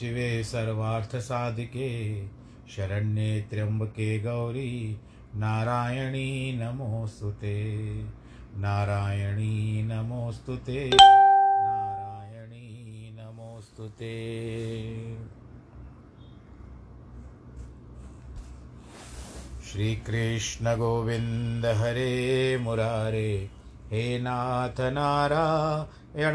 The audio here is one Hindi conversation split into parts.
शिवे सर्वार्थसाधिके, शरण्ये त्र्यम्बके गौरी, नारायणी नमोऽस्तु नारायणी नमोऽस्तु ते। नारायणी नमोऽस्तु ते। श्रीकृष्णगोविन्द हरे मुरारे, हे नाथ नारायण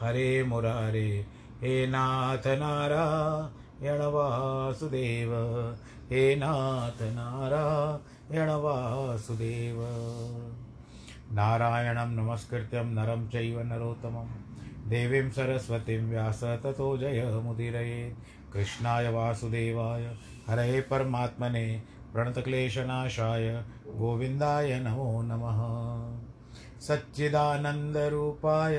हरे मुरारे, हे नाथ नारायण वासुदेव, हे नाथ नारायण वासुदेव। नारायणं नमस्कृत्यं नरं चैव नरोत्तमं। देवीं सरस्वतीं व्यास ततो जयमुदीरये कृष्णाय वासुदेवाय, हरे परमात्मने, प्रणतक्लेशनाशाय, गोविन्दाय नमो नमः। सच्चिदानन्दरूपाय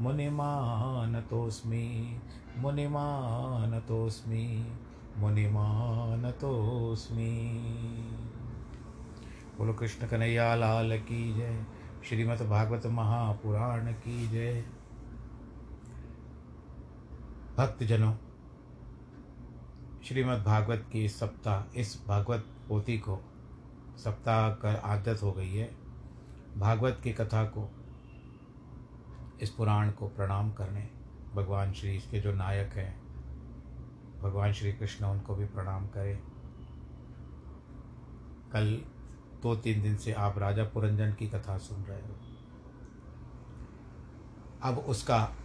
मुनिमानतोऽस्मि मुनिमानतोऽस्मि मुनिमानतोऽस्मि। बोलो कृष्ण कन्हैया लाल की जय, श्रीमद् भागवत महापुराण की जय। भक्तजनों, श्रीमद् भागवत की सप्ताह, इस भागवत पोथी को सप्ताह कर आदत हो गई है। भागवत की कथा को इस पुराण को प्रणाम करने। भगवान श्री इसके जो नायक हैं, भगवान श्री कृष्ण उनको भी प्रणाम करें। कल दो तीन दिन से आप राजा पुरंजन की कथा सुन रहे हो। अब उसका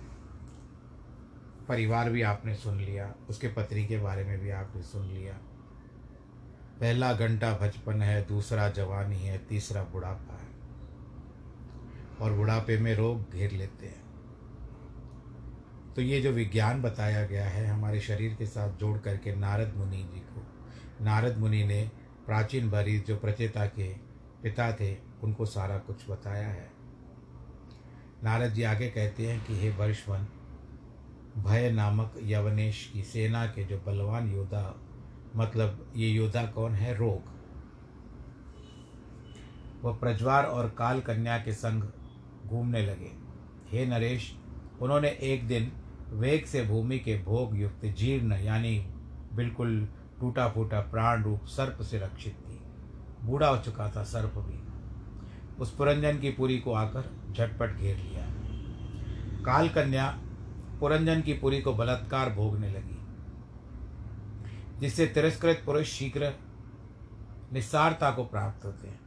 परिवार भी आपने सुन लिया, उसके पत्नी के बारे में भी आपने सुन लिया। पहला घंटा बचपन है, दूसरा जवानी है, तीसरा बुढ़ापा है। और बुढ़ापे में रोग घेर लेते हैं। तो ये जो विज्ञान बताया गया है हमारे शरीर के साथ जोड़ करके नारद मुनि जी को, नारद मुनि ने प्राचीन भरी जो प्रचेता के पिता थे, उनको सारा कुछ बताया है। नारद जी आगे कहते हैं कि, हे वर्षवन, भय नामक यवनेश की सेना के जो बलवान योद्धा मतलब ये योद्धा कौन है? रोग। वह प्रज्वार और काल कन्या के संग घूमने लगे। हे नरेश, उन्होंने एक दिन वेग से भूमि के भोग युक्त जीर्ण, यानी बिल्कुल टूटा फूटा प्राण रूप सर्प से रक्षित थी बूढ़ा हो चुका था सर्प भी। उस पुरंजन की पुरी को आकर झटपट घेर लिया। काल कन्या पुरंजन की पुरी को बलात्कार भोगने लगी, जिससे तिरस्कृत पुरुष शीघ्र निस्सारता को प्राप्त होते हैं।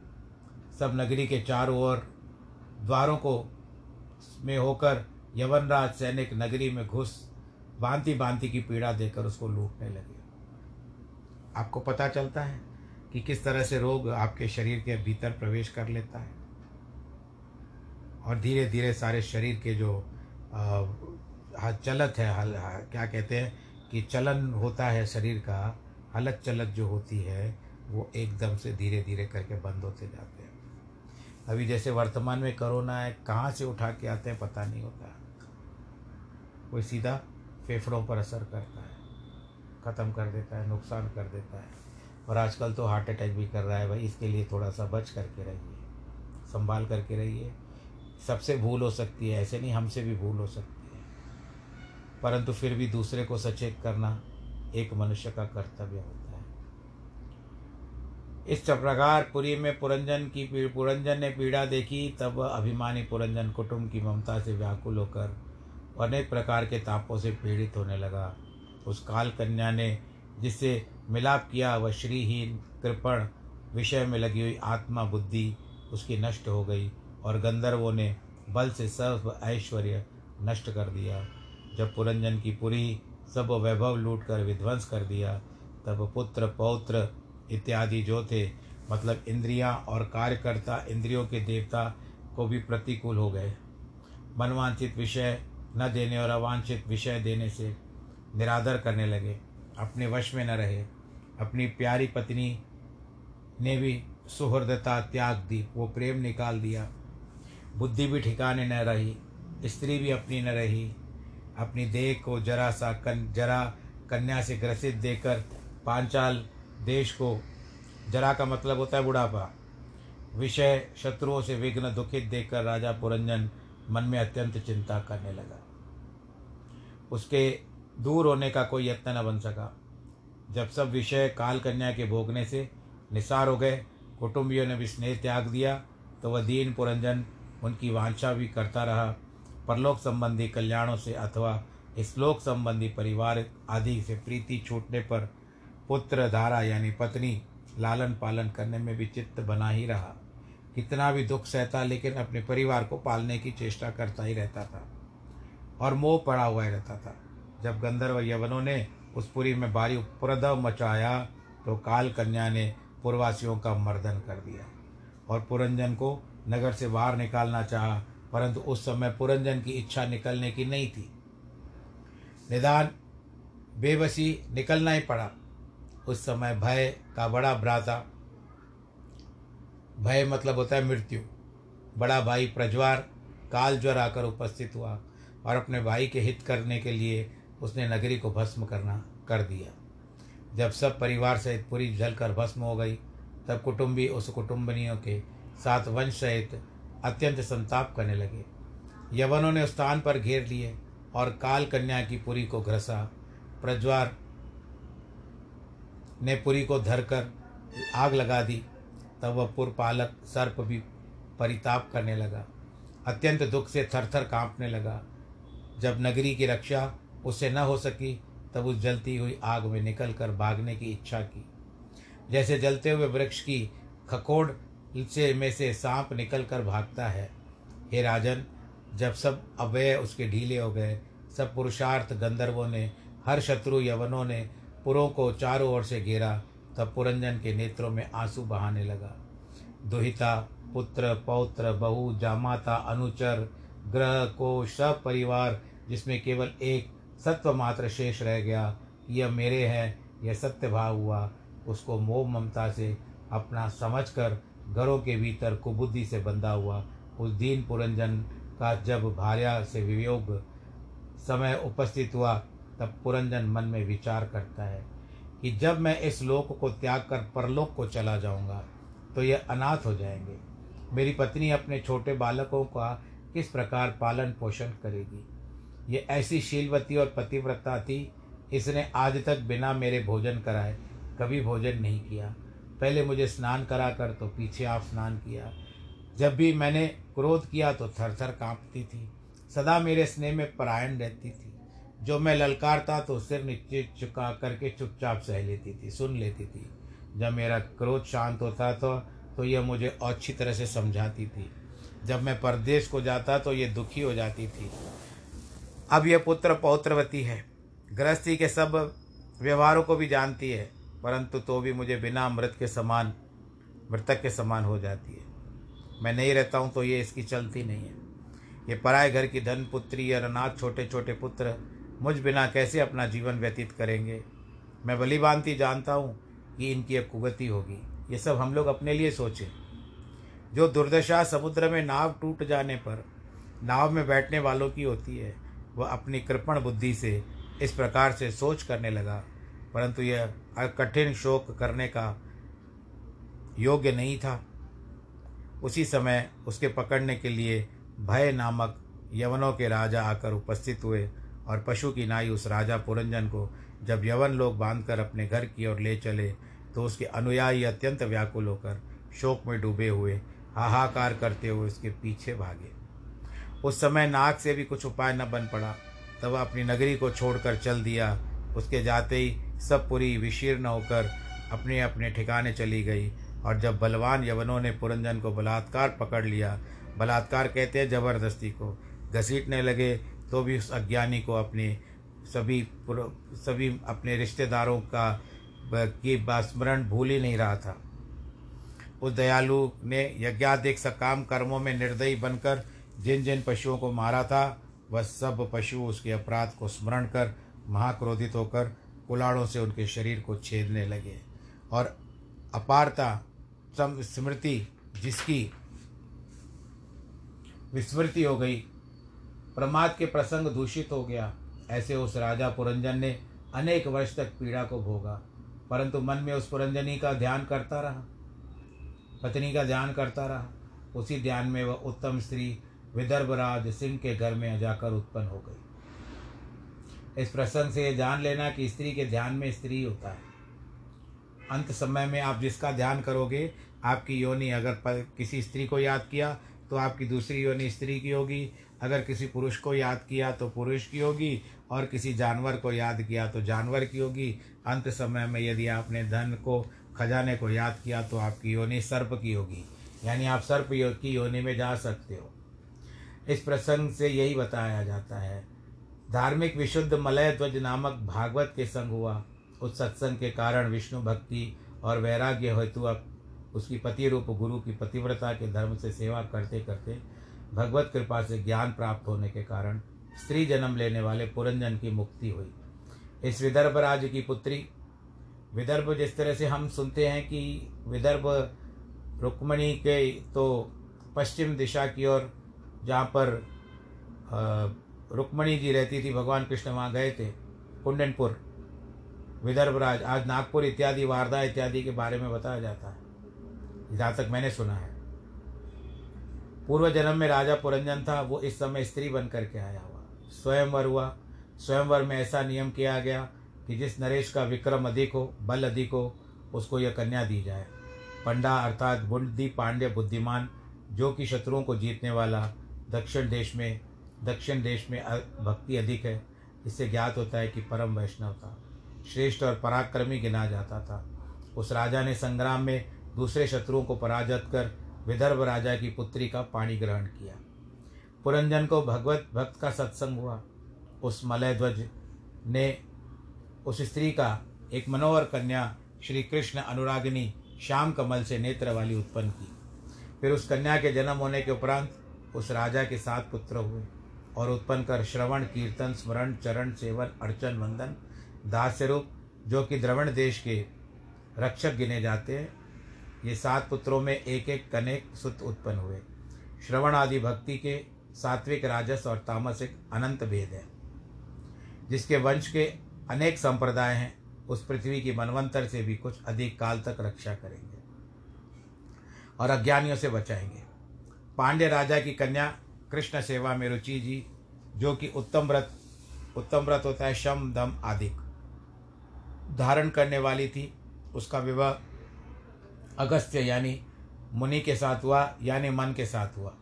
सब नगरी के चारों ओर द्वारों को में होकर यवनराज सैनिक नगरी में घुस भांति भांति की पीड़ा देकर उसको लूटने लगे। आपको पता चलता है कि किस तरह से रोग आपके शरीर के भीतर प्रवेश कर लेता है। और धीरे धीरे सारे शरीर के जो आ, चलत है हल क्या कहते हैं कि चलन होता है शरीर का हलत चलत जो होती है वो एकदम से धीरे धीरे करके बंद होते जाते हैं। अभी जैसे वर्तमान में करोना है, कहाँ से उठा के आते हैं पता नहीं होता। कोई सीधा फेफड़ों पर असर करता है, ख़त्म कर देता है, नुकसान कर देता है। और आजकल तो हार्ट अटैक भी कर रहा है भाई, इसके लिए थोड़ा सा बच करके रहिए, संभाल करके रहिए। सबसे भूल हो सकती है, ऐसे नहीं, हमसे भी भूल हो सकती है। परंतु फिर भी दूसरे को सचेत करना एक मनुष्य का कर्तव्य होता है। इस प्रकार पुरी में पुरंजन की पुरंजन ने पीड़ा देखी, तब अभिमानी पुरंजन कुटुंब की ममता से व्याकुल होकर अनेक प्रकार के तापों से पीड़ित होने लगा। उस काल कन्या ने जिससे मिलाप किया, वह श्रीहीन, कृपण विषय में लगी हुई आत्मा बुद्धि उसकी नष्ट हो गई और गंधर्वों ने बल से सर्व ऐश्वर्य नष्ट कर दिया। जब पुरंजन की पुरी सब वैभव लूट कर विध्वंस कर दिया, तब पुत्र पौत्र इत्यादि जो थे मतलब इंद्रियाँ और कार्यकर्ता, इंद्रियों के देवता को भी प्रतिकूल हो गए। मनवांचित विषय न देने और अवांछित विषय देने से निरादर करने लगे। अपने वश में न रहे। अपनी प्यारी पत्नी ने भी सुहृदता त्याग दी, वो प्रेम निकाल दिया। बुद्धि भी ठिकाने न रही, स्त्री भी अपनी न रही। अपनी देह को जरा सा कन, जरा कन्या से ग्रसित देकर पांचाल देश को, जरा का मतलब होता है बुढ़ापा। विषय शत्रुओं से विघ्न दुखित देखकर राजा पुरंजन मन में अत्यंत चिंता करने लगा। उसके दूर होने का कोई यत्न न बन सका। जब सब विषय काल कन्या के भोगने से निसार हो गए, कुटुंबियों ने भी स्नेह त्याग दिया तो वह दीन पुरंजन उनकी वांछा भी करता रहा। परलोक संबंधी कल्याणों से अथवा श्लोक संबंधी परिवार आदि से प्रीति छूटने पर पुत्र धारा यानी पत्नी लालन पालन करने में भी चित्त बना ही रहा। कितना भी दुख सहता, लेकिन अपने परिवार को पालने की चेष्टा करता ही रहता था और मोह पड़ा हुआ रहता था। जब गंधर्व यवनों ने उस पुरी में भारी उपद्रव मचाया तो काल कन्या ने पुरवासियों का मर्दन कर दिया और पुरंजन को नगर से बाहर निकालना चाहा, परंतु उस समय पुरंजन की इच्छा निकलने की नहीं थी। निदान, बेबसी निकलना ही पड़ा। उस समय भय का बड़ा भ्राता भय मतलब होता है मृत्यु। बड़ा भाई प्रज्वार, काल ज्वर आकर उपस्थित हुआ और अपने भाई के हित करने के लिए उसने नगरी को भस्म करना, कर दिया। जब सब परिवार सहित पूरी जलकर भस्म हो गई, तब कुटुंबी उस कुटुंबनियों के साथ वंश सहित अत्यंत संताप करने लगे। यवनों ने स्थान पर घेर लिए और काल कन्या की पुरी को घृसा प्रज्वार ने पुरी को धरकर आग लगा दी। तब वह पुरपालक सर्प भी परिताप करने लगा। अत्यंत दुख से थर थर कांपने लगा। जब नगरी की रक्षा उससे न हो सकी, तब उस जलती हुई आग में निकल कर भागने की इच्छा की। जैसे जलते हुए वृक्ष की खकोड़ से में से सांप निकल कर भागता है। हे राजन, जब सब अवय उसके ढीले हो गए, सब पुरुषार्थ गंधर्वों ने, हर शत्रु यवनों ने पुरों को चारों ओर से घेरा, तब पुरंजन के नेत्रों में आँसू बहाने लगा। दुहिता, पुत्र, पौत्र, बहु, जामाता, अनुचर, ग्रह को सब परिवार, जिसमें केवल एक सत्व मात्र शेष रह गया, यह मेरे हैं, यह सत्य भाव हुआ। उसको मोह ममता से अपना समझकर घरों के भीतर कुबुद्धि से बंधा हुआ। उस दीन पुरंजन का जब भार्या से वियोग समय उपस्थित हुआ तब पुरंजन मन में विचार करता है कि जब मैं इस लोक को त्याग कर परलोक को चला जाऊँगा तो यह अनाथ हो जाएँगे। मेरी पत्नी अपने छोटे बालकों का किस प्रकार पालन पोषण करेगी? ये ऐसी शीलवती और पतिव्रता थी, इसने आज तक बिना मेरे भोजन कराए कभी भोजन नहीं किया। पहले मुझे स्नान करा कर तो पीछे आप स्नान किया। जब भी मैंने क्रोध किया तो थर थर काँपती थी। सदा मेरे स्नेह में परायण रहती थी। जो मैं ललकारता तो सिर नीचे चुका करके चुपचाप सह लेती थी, सुन लेती थी। जब मेरा क्रोध शांत होता था तो यह मुझे अच्छी तरह से समझाती थी। जब मैं परदेश को जाता तो ये दुखी हो जाती थी। अब यह पुत्र पौत्रवती है। गृहस्थी के सब व्यवहारों को भी जानती है, परंतु तो भी मुझे बिना मृत के समान, मृतक के समान हो जाती है। मैं नहीं रहता हूँ तो ये इसकी चलती नहीं है। ये पराए घर की धन पुत्री और अनाथ छोटे छोटे पुत्र मुझ बिना कैसे अपना जीवन व्यतीत करेंगे? मैं भली जानता हूँ कि इनकी अब कुगति होगी। ये सब हम लोग अपने लिए सोचें। जो दुर्दशा समुद्र में नाव टूट जाने पर नाव में बैठने वालों की होती है, वह अपनी कृपण बुद्धि से इस प्रकार से सोच करने लगा। परंतु यह कठिन शोक करने का योग्य नहीं था। उसी समय उसके पकड़ने के लिए भय नामक यवनों के राजा आकर उपस्थित हुए। और पशु की नाई उस राजा पुरंजन को जब यवन लोग बांधकर अपने घर की ओर ले चले तो उसके अनुयायी अत्यंत व्याकुल होकर शोक में डूबे हुए, हाहाकार करते हुए उसके पीछे भागे। उस समय नाक से भी कुछ उपाय न बन पड़ा। तब अपनी नगरी को छोड़कर चल दिया। उसके जाते ही सब पूरी विशीर्ण होकर अपने अपने ठिकाने चली गई और जब बलवान यवनों ने पुरंजन को बलात्कार पकड़ लिया, बलात्कार कहते हैं ज़बरदस्ती को। घसीटने लगे तो भी उस अज्ञानी को अपने सभी सभी अपने रिश्तेदारों का की स्मरण भूल ही नहीं रहा था। उस दयालु ने यज्ञाधिक सकाम कर्मों में निर्दयी बनकर जिन जिन पशुओं को मारा था, वह सब पशु उसके अपराध को स्मरण कर महाक्रोधित होकर कुलाड़ों से उनके शरीर को छेदने लगे। और अपारता स्मृति जिसकी विस्मृति हो गई प्रमाद के प्रसंग दूषित हो गया। ऐसे उस राजा पुरंजन ने अनेक वर्ष तक पीड़ा को भोगा, परंतु मन में उस पुरंजनी का ध्यान करता रहा। पत्नी का ध्यान करता रहा। उसी ध्यान में वह उत्तम स्त्री विदर्भराज सिंह के घर में जाकर उत्पन्न हो गई। इस प्रसंग से यह जान लेना कि स्त्री के ध्यान में स्त्री होता है। अंत समय में आप जिसका ध्यान करोगे, आपकी योनि अगर किसी स्त्री को याद किया तो आपकी दूसरी योनि स्त्री की होगी। अगर किसी पुरुष को याद किया तो पुरुष की होगी, और किसी जानवर को याद किया तो जानवर की होगी। अंत समय में यदि आपने धन को, खजाने को याद किया तो आपकी योनि सर्प की होगी। यानी आप सर्प की योनि में जा सकते हो। इस प्रसंग से यही बताया जाता है। धार्मिक विशुद्ध मलय ध्वज नामक भागवत के संग हुआ। उस सत्संग के कारण विष्णु भक्ति और वैराग्य हेतु अब उसकी पति रूप गुरु की पतिव्रता के धर्म से सेवा करते करते भगवत कृपा से ज्ञान प्राप्त होने के कारण स्त्री जन्म लेने वाले पुरंजन की मुक्ति हुई। इस विदर्भ राज्य की पुत्री, विदर्भ जिस तरह से हम सुनते हैं कि विदर्भ रुक्मणी के तो पश्चिम दिशा की ओर जहाँ पर रुक्मणी जी रहती थी, भगवान कृष्ण वहाँ गए थे, कुंडनपुर विदर्भराज आज नागपुर इत्यादि, वारदा इत्यादि के बारे में बताया जाता है। जहाँ तक मैंने सुना है। पूर्व जन्म में राजा पुरंजन था, वो इस समय स्त्री बन करके आया हुआ। स्वयंवर हुआ। स्वयंवर में ऐसा नियम किया गया कि जिस नरेश का विक्रम अधिक हो, बल अधिक हो, उसको यह कन्या दी जाए। पंडा अर्थात बुद्धि पांड्य बुद्धिमान, जो कि शत्रुओं को जीतने वाला, दक्षिण देश में, दक्षिण देश में भक्ति अधिक है। इससे ज्ञात होता है कि परम वैष्णव था। श्रेष्ठ और पराक्रमी गिना जाता था। उस राजा ने संग्राम में दूसरे शत्रुओं को पराजित कर विदर्भ राजा की पुत्री का पाणी ग्रहण किया। पुरंजन को भगवत भक्त का सत्संग हुआ। उस मलय ध्वज ने उस स्त्री का एक मनोहर कन्या, श्री कृष्ण अनुरागिनी, श्याम कमल से नेत्र वाली उत्पन्न की। फिर उस कन्या के जन्म होने के उपरांत उस राजा के सात पुत्र हुए और उत्पन्न कर श्रवण, कीर्तन, स्मरण, चरण, सेवन, अर्चन, वंदन, दास्य रूप, जो कि द्रवण देश के रक्षक गिने जाते हैं। ये सात पुत्रों में एक एक कनेक सुत उत्पन्न हुए। श्रवण आदि भक्ति के सात्विक, राजस और तामसिक अनंत भेद हैं। जिसके वंश के अनेक संप्रदाय हैं, उस पृथ्वी की मनवंतर से भी कुछ अधिक काल तक रक्षा करेंगे और अज्ञानियों से बचाएँगे। पांड्य राजा की कन्या कृष्ण सेवा में रुचि जी, जो कि उत्तम व्रत उत्तम व्रत होता है, शम, दम आदि। धारण करने वाली थी, उसका विवाह अगस्त्य यानी मुनि के साथ हुआ, यानी मन के साथ हुआ।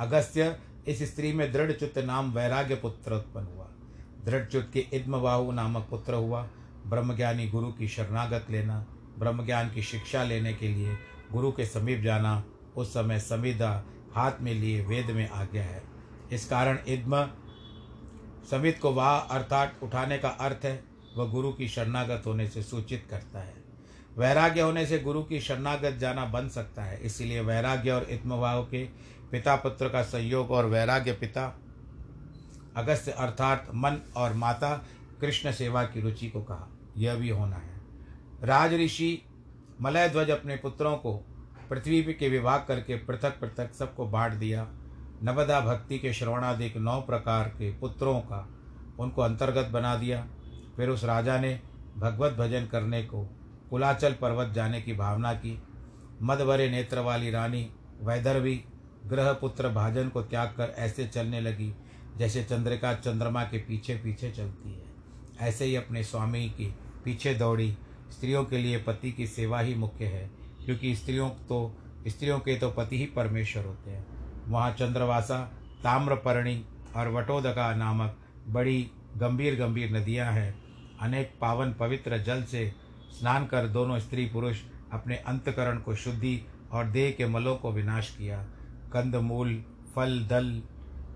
अगस्त्य, इस स्त्री में दृढ़च्युत नाम वैराग्य पुत्र उत्पन्न हुआ। दृढ़च्युत के इद्मबाहु नामक पुत्र हुआ। ब्रह्मज्ञानी गुरु की शरणागत लेना, ब्रह्मज्ञान की शिक्षा लेने के लिए गुरु के समीप जाना, उस समय संविदा हाथ में लिए वेद में आ गया है। इस कारण इद्म समित को वाह अर्थात उठाने का अर्थ है, वह गुरु की शरणागत होने से सूचित करता है। वैराग्य होने से गुरु की शरणागत जाना बन सकता है। इसीलिए वैराग्य और इत्मभाव के पिता पुत्र का संयोग और वैराग्य पिता अगस्त अर्थात मन और माता, कृष्ण सेवा की रुचि को कहा। यह भी होना है। राज ऋषि मलय ध्वज अपने पुत्रों को पृथ्वी के विभाग करके पृथक पृथक सबको बांट दिया। नवदा भक्ति के श्रवणाधिक नौ प्रकार के पुत्रों का उनको अंतर्गत बना दिया। फिर उस राजा ने भगवत भजन करने को कुलाचल पर्वत जाने की भावना की। मदभरे नेत्र वाली रानी वैदर्भी ग्रह पुत्र भाजन को त्याग कर ऐसे चलने लगी, जैसे चंद्रिका चंद्रमा के पीछे पीछे चलती है। ऐसे ही अपने स्वामी की पीछे दौड़ी स्त्रियों के लिए पति की सेवा ही मुख्य है, क्योंकि स्त्रियों तो स्त्रियों के तो पति ही परमेश्वर होते हैं। वहाँ चंद्रवासा, ताम्रपर्णी और वटोदका नामक बड़ी गंभीर गंभीर नदियाँ हैं। अनेक पावन पवित्र जल से स्नान कर दोनों स्त्री पुरुष अपने अंतकरण को शुद्धि और देह के मलों को विनाश किया। कंद, मूल, फल, दल,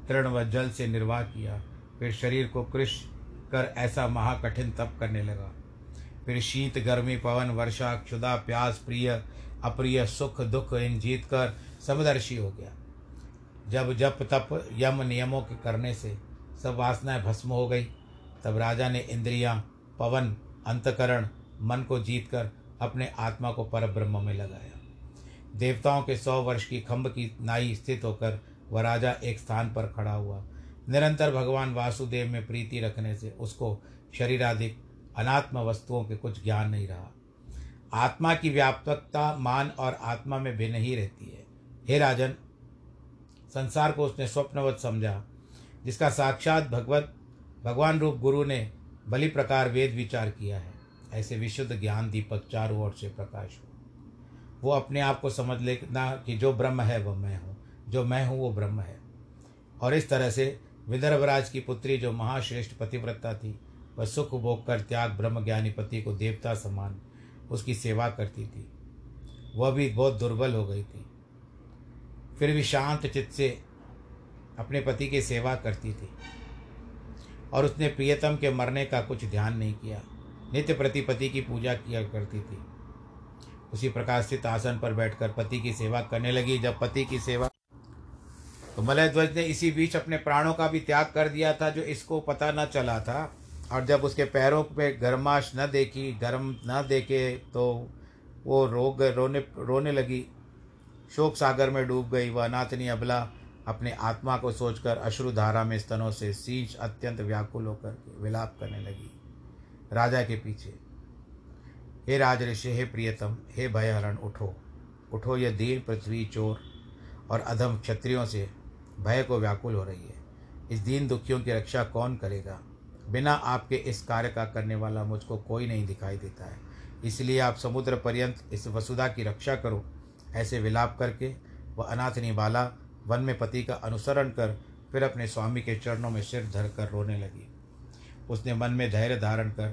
तृण व जल से निर्वाह किया। फिर शरीर को कृष कर ऐसा महाकठिन तप करने लगा। फिर शीत, गर्मी, पवन, वर्षा क्षुदा प्यास, प्रिय, अप्रिय, सुख, दुख इन जीत कर समदर्शी हो गया। जब जप, तप, यम नियमों के करने से सब वासनाएँ भस्म हो गई। तब राजा ने इंद्रियाँ, पवन, अंतकरण मन को जीत कर अपने आत्मा को पर ब्रह्म में लगाया। देवताओं के सौ वर्ष की खम्भ की नाई स्थित होकर वह राजा एक स्थान पर खड़ा हुआ। निरंतर भगवान वासुदेव में प्रीति रखने से उसको शरीराधिक अनात्म वस्तुओं के कुछ ज्ञान नहीं रहा। आत्मा की व्यापकता मान और आत्मा में भिन्न ही रहती है। हे राजन, संसार को उसने स्वप्नवत समझा, जिसका साक्षात भगवत, भगवान रूप गुरु ने बलि प्रकार वेद विचार किया है। ऐसे विशुद्ध ज्ञान दीपक चारों ओर से प्रकाश हो वो अपने आप को समझ लेना कि जो ब्रह्म है वह मैं हूँ, जो मैं हूँ वो ब्रह्म है। और इस तरह से विदर्भराज की पुत्री जो महाश्रेष्ठ पतिव्रता थी, वह सुख भोग कर त्याग ब्रह्म ज्ञानी पति को देवता समान उसकी सेवा करती थी। वह भी बहुत दुर्बल हो गई थी। फिर भी शांत चित्त से अपने पति की सेवा करती थी और उसने प्रियतम के मरने का कुछ ध्यान नहीं किया। नित्य प्रति पति की पूजा किया करती थी। उसी प्रकार स्थित आसन पर बैठकर पति की सेवा करने लगी। जब पति की सेवा तो मलय ध्वज ने इसी बीच अपने प्राणों का भी त्याग कर दिया था, जो इसको पता न चला था। और जब उसके पैरों पे गर्माश न देखी, गर्म न देखे तो वो रोग रोने रोने लगी। शोक सागर में डूब गई। वह अनाथनी अबला अपने आत्मा को सोचकर अश्रुधारा में स्तनों से सींच अत्यंत व्याकुल होकर विलाप करने लगी। राजा के पीछे। हे राज ऋषि हे प्रियतम, हे भयहरण, उठो। उठो यह दीन, पृथ्वी, चोर और अधम क्षत्रियों से भय को व्याकुल हो रही है। इस दीन दुखियों की रक्षा कौन करेगा? बिना आपके इस कार्य का करने वाला मुझको कोई नहीं दिखाई देता है। इसलिए आप समुद्र पर्यंत इस वसुधा की रक्षा करो। ऐसे विलाप करके वह अनाथनी बाला वन में पति का अनुसरण कर फिर अपने स्वामी के चरणों में सिर धर कर रोने लगी। उसने मन में धैर्य धारण कर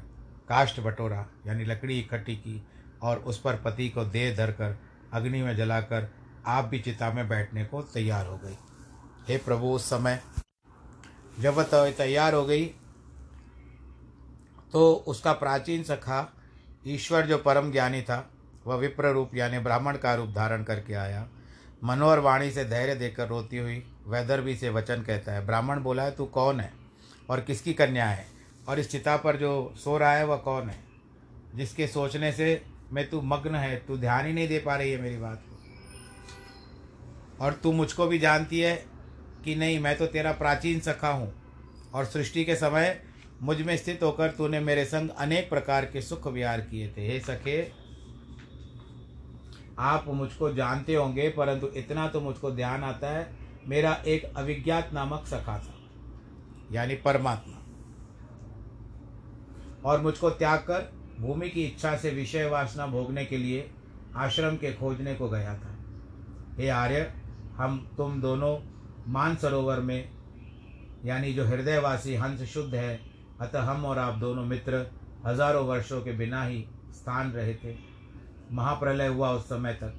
काष्ठ बटोरा, यानी लकड़ी इकट्ठी की, और उस पर पति को देह धरकर अग्नि में जलाकर आप भी चिता में बैठने को तैयार हो गई। हे प्रभु, उस समय जब वह तैयार हो गई तो उसका प्राचीन सखा ईश्वर जो परम ज्ञानी था, वह विप्र रूप, यानी ब्राह्मण का रूप धारण करके आया। मनोहर वाणी से धैर्य देकर रोती हुई वैदर्भी से वचन कहता है, ब्राह्मण बोला है, तू कौन है और किसकी कन्या है? और इस चिता पर जो सो रहा है, वह कौन है? जिसके सोचने से मैं तू मग्न है, तू ध्यान ही नहीं दे पा रही है मेरी बात को। और तू मुझको भी जानती है कि नहीं, मैं तो तेरा प्राचीन सखा हूँ, और सृष्टि के समय मुझमें स्थित होकर तूने मेरे संग अनेक प्रकार के सुख विहार किए थे। हे सखे, आप मुझको जानते होंगे, परंतु इतना तो मुझको ध्यान आता है, मेरा एक अविज्ञात नामक सखा था, यानी परमात्मा। और मुझको त्याग कर भूमि की इच्छा से विषय वासना भोगने के लिए आश्रम के खोजने को गया था। हे आर्य, हम तुम दोनों मानसरोवर में, यानी जो हृदयवासी हंस शुद्ध है, अतः हम और आप दोनों मित्र हज़ारों वर्षों के बिना ही स्थान रहे थे। महाप्रलय हुआ उस समय तक।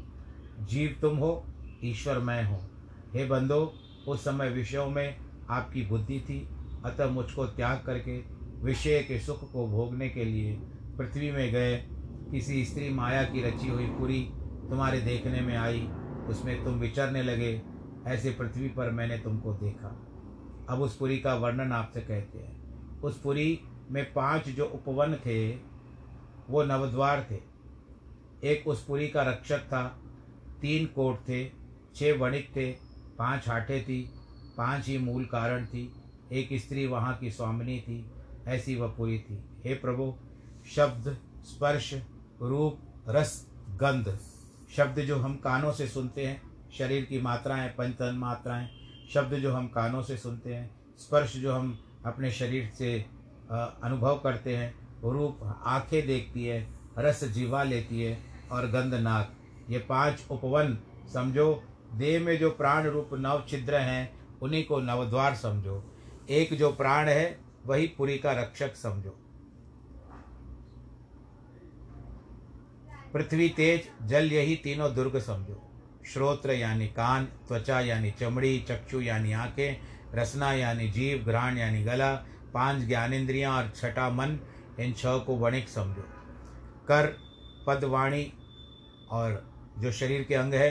जीव तुम हो, ईश्वर मैं हूँ। हे बंदो उस समय विषयों में आपकी बुद्धि थी, अतः मुझको त्याग करके विषय के सुख को भोगने के लिए पृथ्वी में गए, किसी स्त्री माया की रची हुई पूरी तुम्हारे देखने में आई, उसमें तुम विचरने लगे, ऐसे पृथ्वी पर मैंने तुमको देखा। अब उस पुरी का वर्णन आपसे कहते हैं। उस पुरी में पाँच जो उपवन थे, वो नवद्वार थे। एक उस पुरी का रक्षक था, तीन कोट थे, छह वणिक थे, पाँच हाटे थी, पाँच ही मूल कारण थी, एक स्त्री वहाँ की स्वामिनी थी ऐसी वह पुरी थी। हे प्रभु, शब्द, स्पर्श, रूप, रस, गंध, शब्द जो हम कानों से सुनते हैं, शरीर की मात्राएँ, पंचतन मात्राएँ, शब्द जो हम कानों से सुनते हैं, स्पर्श जो हम अपने शरीर से अनुभव करते हैं रूप आँखें देखती है, रस जीवा लेती है और गंध नाक। ये पाँच उपवन समझो, देह में जो प्राण रूप नव छिद्र हैं, उन्हीं को नवद्वार समझो। एक जो प्राण है वही पुरी का रक्षक समझो। पृथ्वी तेज, जल यही तीनों दुर्ग समझो। श्रोत्र यानी कान, त्वचा यानी चमड़ी, चक्षु यानी आँखें, रसना यानी जीव, घ्राण यानी गला, पाँच ज्ञानेन्द्रियाँ और छठा मन, इन छह को वणिक समझो। कर पदवाणी और जो शरीर के अंग है,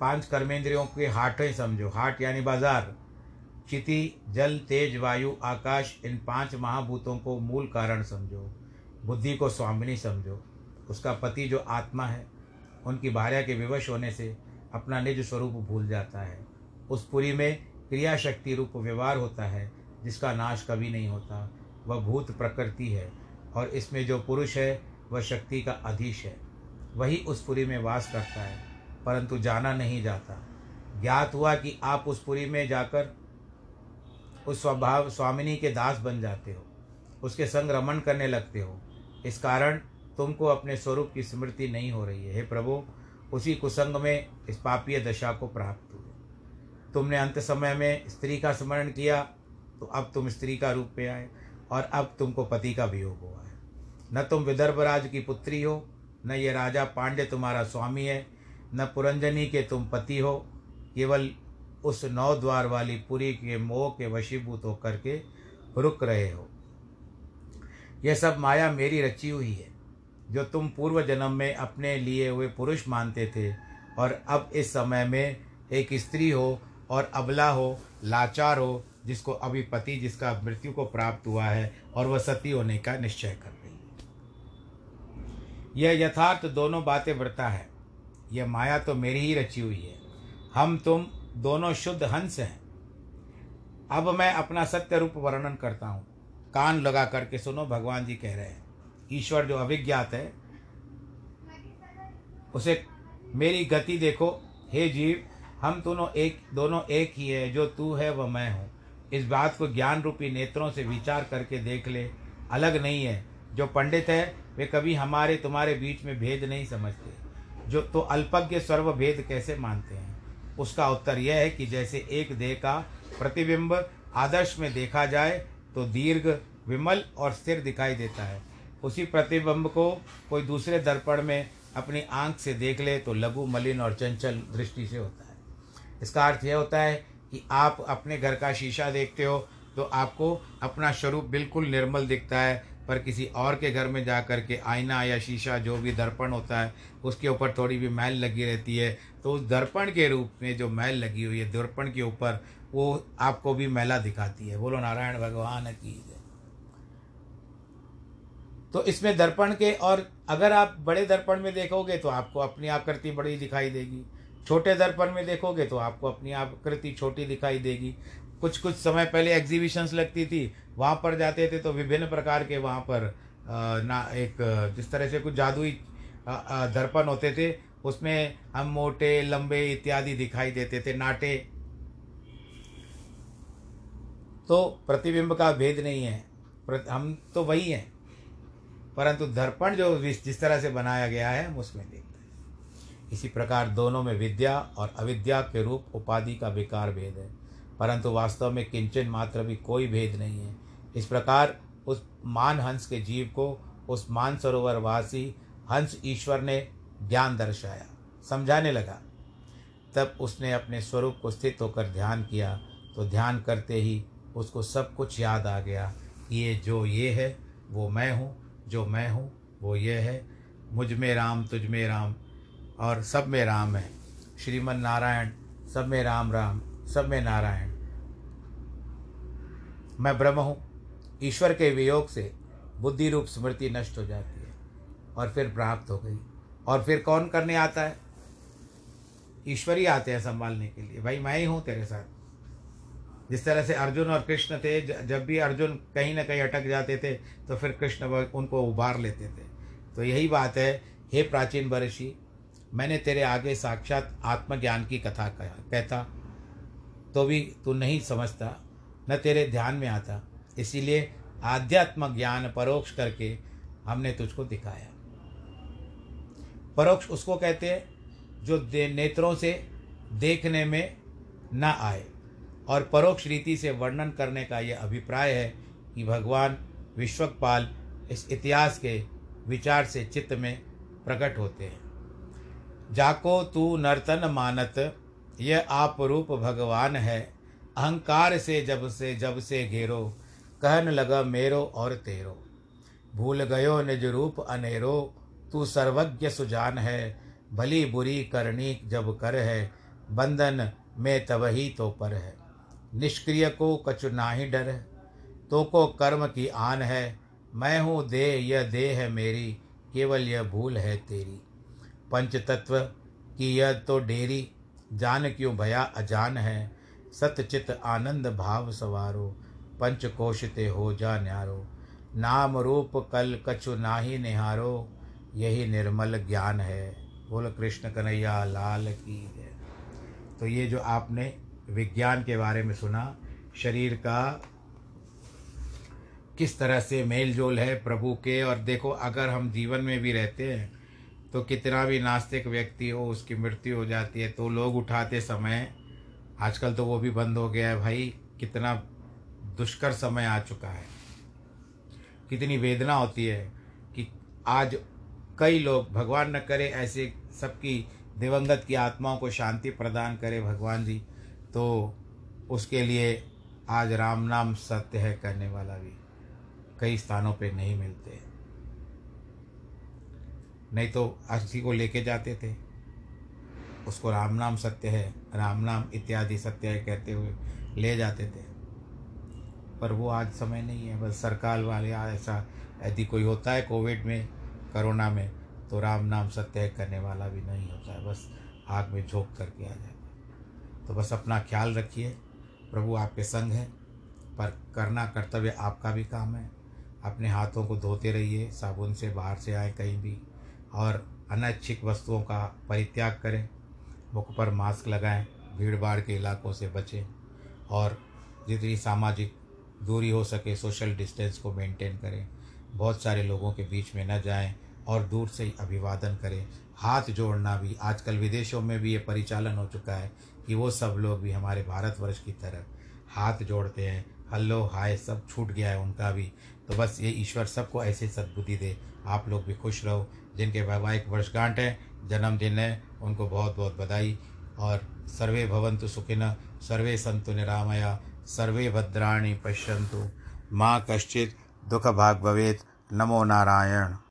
पाँच कर्मेंद्रियों के हाटें समझो। हाट यानी बाज़ार। चिति जल, तेज, वायु, आकाश, इन पाँच महाभूतों को मूल कारण समझो। बुद्धि को स्वामिनी समझो। उसका पति जो आत्मा है, उनकी भार्या के विवश होने से अपना निज स्वरूप भूल जाता है। उस पुरी में क्रिया शक्ति रूप व्यवहार होता है, जिसका नाश कभी नहीं होता। वह भूत प्रकृति है, और इसमें जो पुरुष है, वह शक्ति का अधीश है। वही उस पुरी में वास करता है, परंतु जाना नहीं जाता। ज्ञात हुआ कि आप उस पुरी में जाकर उस स्वभाव, स्वामिनी के दास बन जाते हो। उसके संग रमन करने लगते हो। इस कारण तुमको अपने स्वरूप की स्मृति नहीं हो रही है। हे प्रभु, उसी कुसंग में इस पापीय दशा को प्राप्त हुए। तुमने अंत समय में स्त्री का स्मरण किया तो अब तुम स्त्री का रूप में आए और अब तुमको पति का वियोग हुआ है। न तुम विदर्भराज की पुत्री हो, न ये राजा पांडे तुम्हारा स्वामी है, न पुरंजनी के तुम पति हो। केवल उस नौ द्वार वाली पुरी के मोह के वशीभूत होकर के रुक रहे हो। यह सब माया मेरी रची हुई है, जो तुम पूर्व जन्म में अपने लिए हुए पुरुष मानते थे और अब इस समय में एक स्त्री हो और अबला हो, लाचार हो, जिसको अभी पति जिसका मृत्यु को प्राप्त हुआ है और वह सती होने का निश्चय कर रही है। यह यथार्थ दोनों बातें व्रता है। यह माया तो मेरी ही रची हुई है। हम तुम दोनों शुद्ध हंस हैं। अब मैं अपना सत्य रूप वर्णन करता हूँ। कान लगा करके सुनो, भगवान जी कह रहे हैं। ईश्वर जो अभिज्ञात है, उसे मेरी गति देखो। हे जीव, हम दोनों एक दोनों एक ही है, जो तू है, वह मैं हूँ। इस बात को ज्ञान रूपी नेत्रों से विचार करके देख ले। अलग नहीं है। जो पंडित है, वे कभी हमारे तुम्हारे बीच में भेद नहीं समझते। जो तो अल्पज्ञ सर्व भेद कैसे मानते हैं? उसका उत्तर यह है कि जैसे एक देह का प्रतिबिंब आदर्श में देखा जाए तो दीर्घ, विमल और स्थिर दिखाई देता है। उसी प्रतिबिंब को कोई दूसरे दर्पण में अपनी आँख से देख ले तो लघु, मलिन और चंचल दृष्टि से होता है। इसका अर्थ यह होता है कि आप अपने घर का शीशा देखते हो तो आपको अपना स्वरूप बिल्कुल निर्मल दिखता है, पर किसी और के घर में जा कर के आईना या शीशा जो भी दर्पण होता है, उसके ऊपर थोड़ी भी मैल लगी रहती है तो उस दर्पण के रूप में जो मैल लगी हुई है, दर्पण के ऊपर, वो आपको भी मैला दिखाती है। बोलो, नारायण भगवान की जय। तो इसमें दर्पण के, और अगर आप बड़े दर्पण में देखोगे तो आपको अपनी आकृति बड़ी दिखाई देगी। छोटे दर्पण में देखोगे तो आपको अपनी आकृति छोटी दिखाई देगी। कुछ कुछ समय पहले एग्जीबिशंस लगती थी, वहाँ पर जाते थे तो विभिन्न प्रकार के वहाँ पर ना, एक, जिस तरह से कुछ जादुई दर्पण होते थे उसमें हम मोटे, लंबे इत्यादि दिखाई देते थे, नाटे। तो प्रतिबिंब का भेद नहीं है। हम तो वही हैं। परंतु दर्पण जो जिस तरह से बनाया गया है, हम उसमें देखते हैं। इसी प्रकार दोनों में विद्या और अविद्या के रूप, उपाधि का विकार भेद है। परंतु वास्तव में किंचन मात्र भी कोई भेद नहीं है। इस प्रकार उस मान हंस के जीव को, उस मान सरोवर वासी हंस ईश्वर ने ज्ञान दर्शाया, समझाने लगा। तब उसने अपने स्वरूप को स्थित होकर ध्यान किया तो ध्यान करते ही उसको सब कुछ याद आ गया कि ये जो ये है, वो मैं हूँ, जो मैं हूँ, वो ये है, मुझमें राम, तुझ में राम, और सब में राम है। श्रीमन नारायण, सब में राम राम, सब में नारायण। मैं ब्रह्म हूँ। ईश्वर के वियोग से बुद्धि रूप स्मृति नष्ट हो जाती है और फिर प्राप्त हो गई। और फिर कौन करने आता है? ईश्वर ही आते हैं संभालने के लिए। भाई मैं ही हूँ तेरे साथ। जिस तरह से अर्जुन और कृष्ण थे जब भी अर्जुन कहीं ना कहीं अटक जाते थे तो फिर कृष्ण उनको उबार लेते थे। तो यही बात है, हे प्राचीन बरषि मैंने तेरे आगे साक्षात आत्मज्ञान की कथा कहता तो भी तू नहीं समझता, न तेरे ध्यान में आता। इसीलिए आध्यात्म ज्ञान परोक्ष करके हमने तुझको दिखाया। परोक्ष उसको कहते हैं, जो नेत्रों से देखने में न आए और परोक्ष रीति से वर्णन करने का यह अभिप्राय है कि भगवान विश्वकपाल इस इतिहास के विचार से चित्त में प्रकट होते हैं। जाको तू नर्तन मानत, यह आप रूप भगवान है। अहंकार से जब से जब से घेरो, कहन लगा मेरो और तेरो। भूल गयो निज रूप अनेरो तू सर्वज्ञ सुजान है, भली बुरी करनी जब कर है, बंधन में तवही तो पर है। निष्क्रिय को कछु नाही डर है तो को कर्म की आन है। मैं हूँ देह, यह देह है मेरी, केवल यह भूल है तेरी। पंच तत्व की यह तो डेरी, जान क्यों भया अजान है। सतचित आनंद भाव सवारो पंच कोशिते हो जा न्यारो। नाम रूप कल कछु नाही निहारो यही निर्मल ज्ञान है। बोल कृष्ण कन्हैया, लाल की है तो ये जो आपने विज्ञान के बारे में सुना, शरीर का किस तरह से मेल जोल है प्रभु के, और देखो, अगर हम जीवन में भी रहते हैं तो कितना भी नास्तिक व्यक्ति हो, उसकी मृत्यु हो जाती है तो लोग उठाते समय, आजकल तो वो भी बंद हो गया है भाई, कितना दुष्कर समय आ चुका है। कितनी वेदना होती है कि आज कई लोग भगवान न करे ऐसे सबकी दिवंगत की आत्माओं को शांति प्रदान करे भगवान जी। तो उसके लिए आज राम नाम सत्य है करने वाला भी। कई स्थानों पे नहीं मिलते। नहीं तो अस्थि को लेके जाते थे। उसको राम नाम सत्य है, राम नाम इत्यादि सत्य है कहते हुए ले जाते थे। पर वो आज समय नहीं है। बस सरकार वाले ऐसा, यदि कोई होता है कोविड में कोरोना में तो राम नाम सत्य करने वाला भी नहीं होता है। बस आग में झोंक करके आ जाता तो बस अपना ख्याल रखिए। प्रभु आपके संग है, पर करना कर्तव्य आपका भी काम है। अपने हाथों को धोते रहिए, साबुन से बाहर से आए कहीं भी, और अनैच्छिक वस्तुओं का परित्याग करें। मुख पर मास्क लगाएँ भीड़ भाड़ के इलाकों से बचें, और जितनी सामाजिक दूरी हो सके, सोशल डिस्टेंस को मेंटेन करें। बहुत सारे लोगों के बीच में न जाएँ और दूर से ही अभिवादन करें। हाथ जोड़ना भी, आजकल विदेशों में भी ये परिचालन हो चुका है कि वो सब लोग भी हमारे भारतवर्ष की तरह हाथ जोड़ते हैं। हल्लो, हाय, सब छूट गया है उनका भी। तो बस ये ईश्वर सबको ऐसे सद्बुद्धि दे। आप लोग भी खुश रहो। जिनके वैवाहिक वर्षगांठ है, जन्मदिन है, उनको बहुत बहुत बधाई। और सर्वे भवंतु सुखिन, सर्वे संतु निरामया, सर्वे भद्राणी पश्यंतु माँ कश्चित दुख भाग भवेत। नमो नारायण।